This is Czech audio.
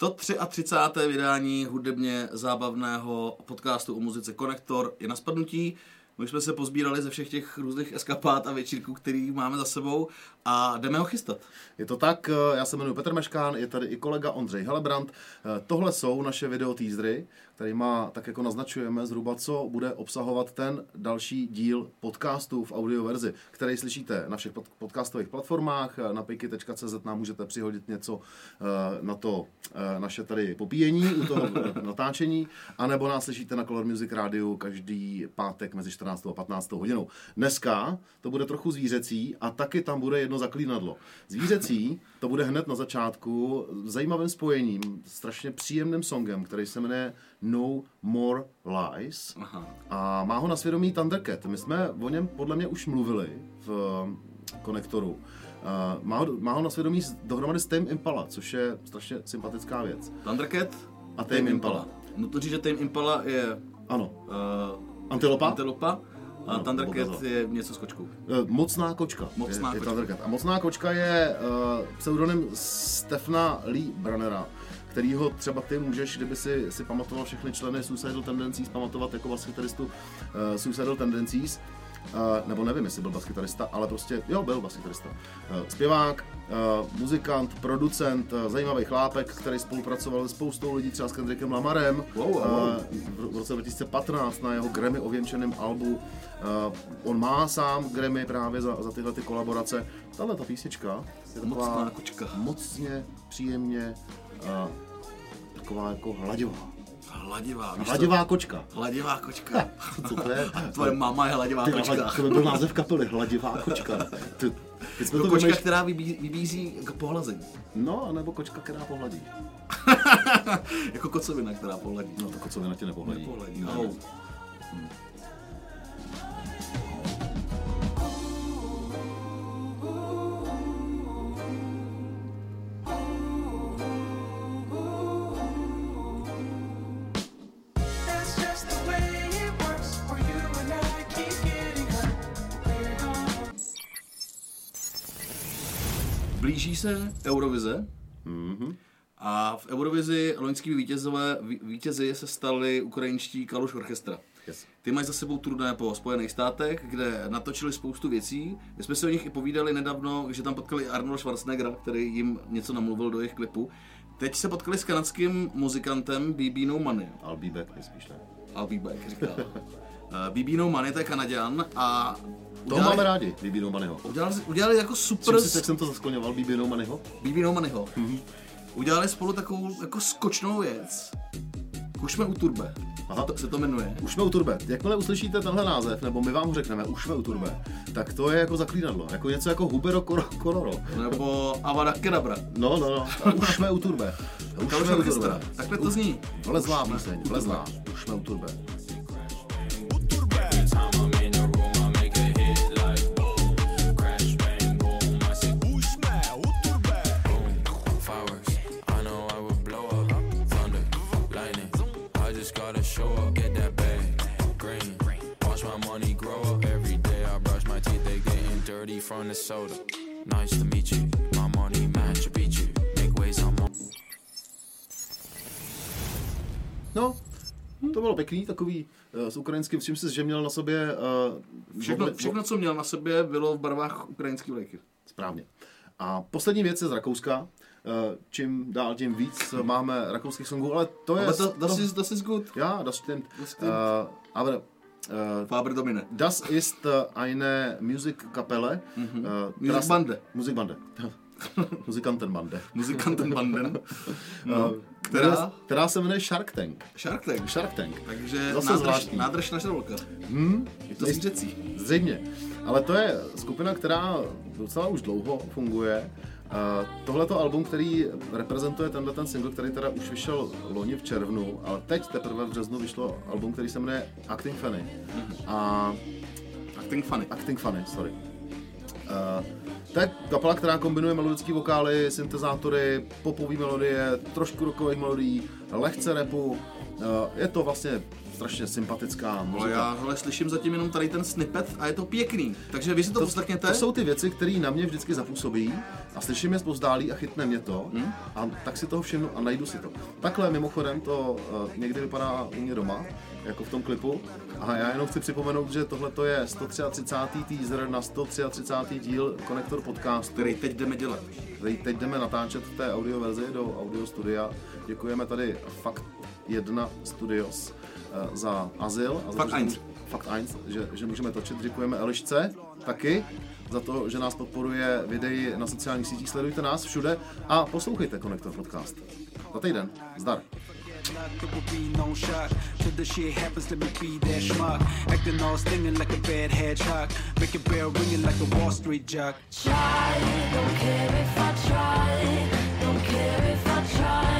133. vydání hudebně zábavného podcastu o muzice Konektor je na spadnutí. My jsme se pozbírali ze všech těch různých eskapát a večírků, který máme za sebou a jdeme ho chystat. Je to tak, eh, já se jmenuji Petr Meškán, je tady i kolega Ondřej Helebrant. Eh, Tohle jsou naše video teasery, má tak jako naznačujeme zhruba, co bude obsahovat ten další díl podcastu v audio verzi, který slyšíte na všech podcastových platformách. Eh, na pejky.cz nám můžete přihodit něco na to naše tady popíjení u toho natáčení, anebo nás slyšíte na Color Music Radio každý pátek mezi 14. a 15. hodinou. Dneska to bude trochu zvířecí a taky tam bude jedno zaklínadlo. Zvířecí to bude hned na začátku zajímavým spojením, strašně příjemným songem, který se jmenuje No More Lies. Aha. A má ho na svědomí Thundercat. My jsme o něm podle mě už mluvili v konektoru. Uh, má, ho, má ho na svědomí dohromady s Tame Impala, což je strašně sympatická věc. Thundercat a Tame, Tame Impala. Impala. Nutno říct, že Tame Impala je... Ano. Uh, Antilopa? Antilopa. A no, Thundercat je něco s kočkou. Eh, mocná kočka. Mocná je, kočka. Je A mocná kočka je uh, pseudonym Stefna Lee Brannera kterýho třeba ty můžeš, kdyby si, si pamatoval všechny členy Suicidal Tendencies, pamatovat jako baskytaristu uh, Suicidal Tendencies. Uh, nebo nevím, jestli byl baskytarista, ale prostě, jo, byl baskytarista. Uh, zpěvák, uh, muzikant, producent, zajímavý chlápek, který spolupracoval s spoustou lidí, třeba s Kendrickem Lamarem. Wow, wow. V, roce 2015 na jeho Grammy ověnčeném albu on má sám Grammy právě za, za tyhle ty kolaborace. Tahle ta písnička je taková kočka. mocně, příjemně, taková jako hladivá. Hladivá. Hladivá to... kočka. Hladivá kočka. Co to je? A tvoje máma je hladivá Ty, kočka. To by byl název kapely, hladivá kočka. Ty, jsme to kočka, vymýš... která vybí, vybízí k pohlazení. No, nebo kočka, která pohladí. jako kocovina, která pohladí. No, to kocovina tě nepohladí. Nepohladí, no. no. Hmm. Blíží se Eurovize. Mm-hmm. A v Eurovizi loňský vítězové, vítězi se stali ukrajinští Kaluš Orchestra. Yes. Ty mají za sebou turné po Spojených státech, kde natočili spoustu věcí. My jsme se o nich i povídali nedávno, že tam potkali Arnold Schwarzeneggera, který jim něco namluvil do jejich klipu. Teď se potkali s kanadským muzikantem BB No Money. I'll be back, nejspíš ne? I'll be back, říká. BB No Money, to je Kanaděn a Udělali, to máme rádi, Bibino Manyho. Udělali, udělali jako super... Čím si, jak jsem to zaskloňoval, Bibino Manyho? Bibino Manyho. Mm-hmm. Udělali spolu takovou jako skočnou věc. Už jsme u Turbe. Aha. To, se to jmenuje. Už jsme u Turbe. Jakmile uslyšíte tenhle název, nebo my vám ho řekneme, už jsme u Turbe, tak to je jako zaklínadlo. Jako něco jako Hubero Koloro. Nebo Avada Kedabra. No, no, no. A už jsme u Turbe. Už jsme u Turbe. Takhle to zní. Vlezlá píseň, vlezlá. Už jsme u Turbe. From the soda. Nice to meet you. My money match beat you. Make ways I'm on. No, to bylo pěkný, takový uh, s ukrajinským, s čím jsi, že měl na sobě... Uh, všechno, všechno, co měl na sobě, bylo v barvách ukrajinské vlajky. Správně. A poslední věc je z Rakouska. Uh, čím dál, tím víc máme rakouských songů, ale to je... Ale to, das, to, ist, das ist gut. Ja, das stimmt. Das stimmt. Uh, aber Uh, Faber Domine. Das ist eine Musikkapelle. Mhm. Uh, Musikbande. Musikbande. Muzikantenbande. Muzikantenbanden. No, která? která se jmenuje Shark Tank. Shark Tank. Shark Tank. Takže Zase nádrž, nádrž na žraloka. Hmm, je to zřecí. Zřejmě. Ale to je skupina, která docela už dlouho funguje Uh, tohleto album, který reprezentuje tenhle ten single, který teda už vyšel loni v červnu, ale teď teprve v březnu vyšlo album, který se jmenuje Acting Funny. A... Acting Funny. Acting Funny, sorry. Uh, to je kapela, která kombinuje melodické vokály, syntezátory, popové melodie, trošku rockových melodií, lehce repu, je to vlastně strašně sympatická muzika. Ale já hele, slyším zatím jenom tady ten snippet a je to pěkný. Takže vy si to, to poslechněte. To jsou ty věci, které na mě vždycky zapůsobí a slyším je zpozdálí a chytne mě to hmm? a tak si toho všimnu a najdu si to. Takhle mimochodem to uh, někdy vypadá u mě doma, jako v tom klipu. A já jenom chci připomenout, že tohle je 133. teaser na 133. díl Konektor podcast, který teď jdeme dělat. Který teď jdeme natáčet v té audio verzi do audio studia. Děkujeme tady Fakt 1 Studios uh, za azyl. A za Fakt 1. Fakt 1, že, že můžeme točit. Děkujeme Elišce taky za to, že nás podporuje videí na sociálních sítích. Sledujte nás všude a poslouchejte Konektor podcast. Za týden. Zdar. There will be no shock till the shit happens. Let me be that schmuck, acting all stinging like a bad hedgehog, make a bell ringing like a Wall Street jock. Try, don't care if I try, don't care if I try.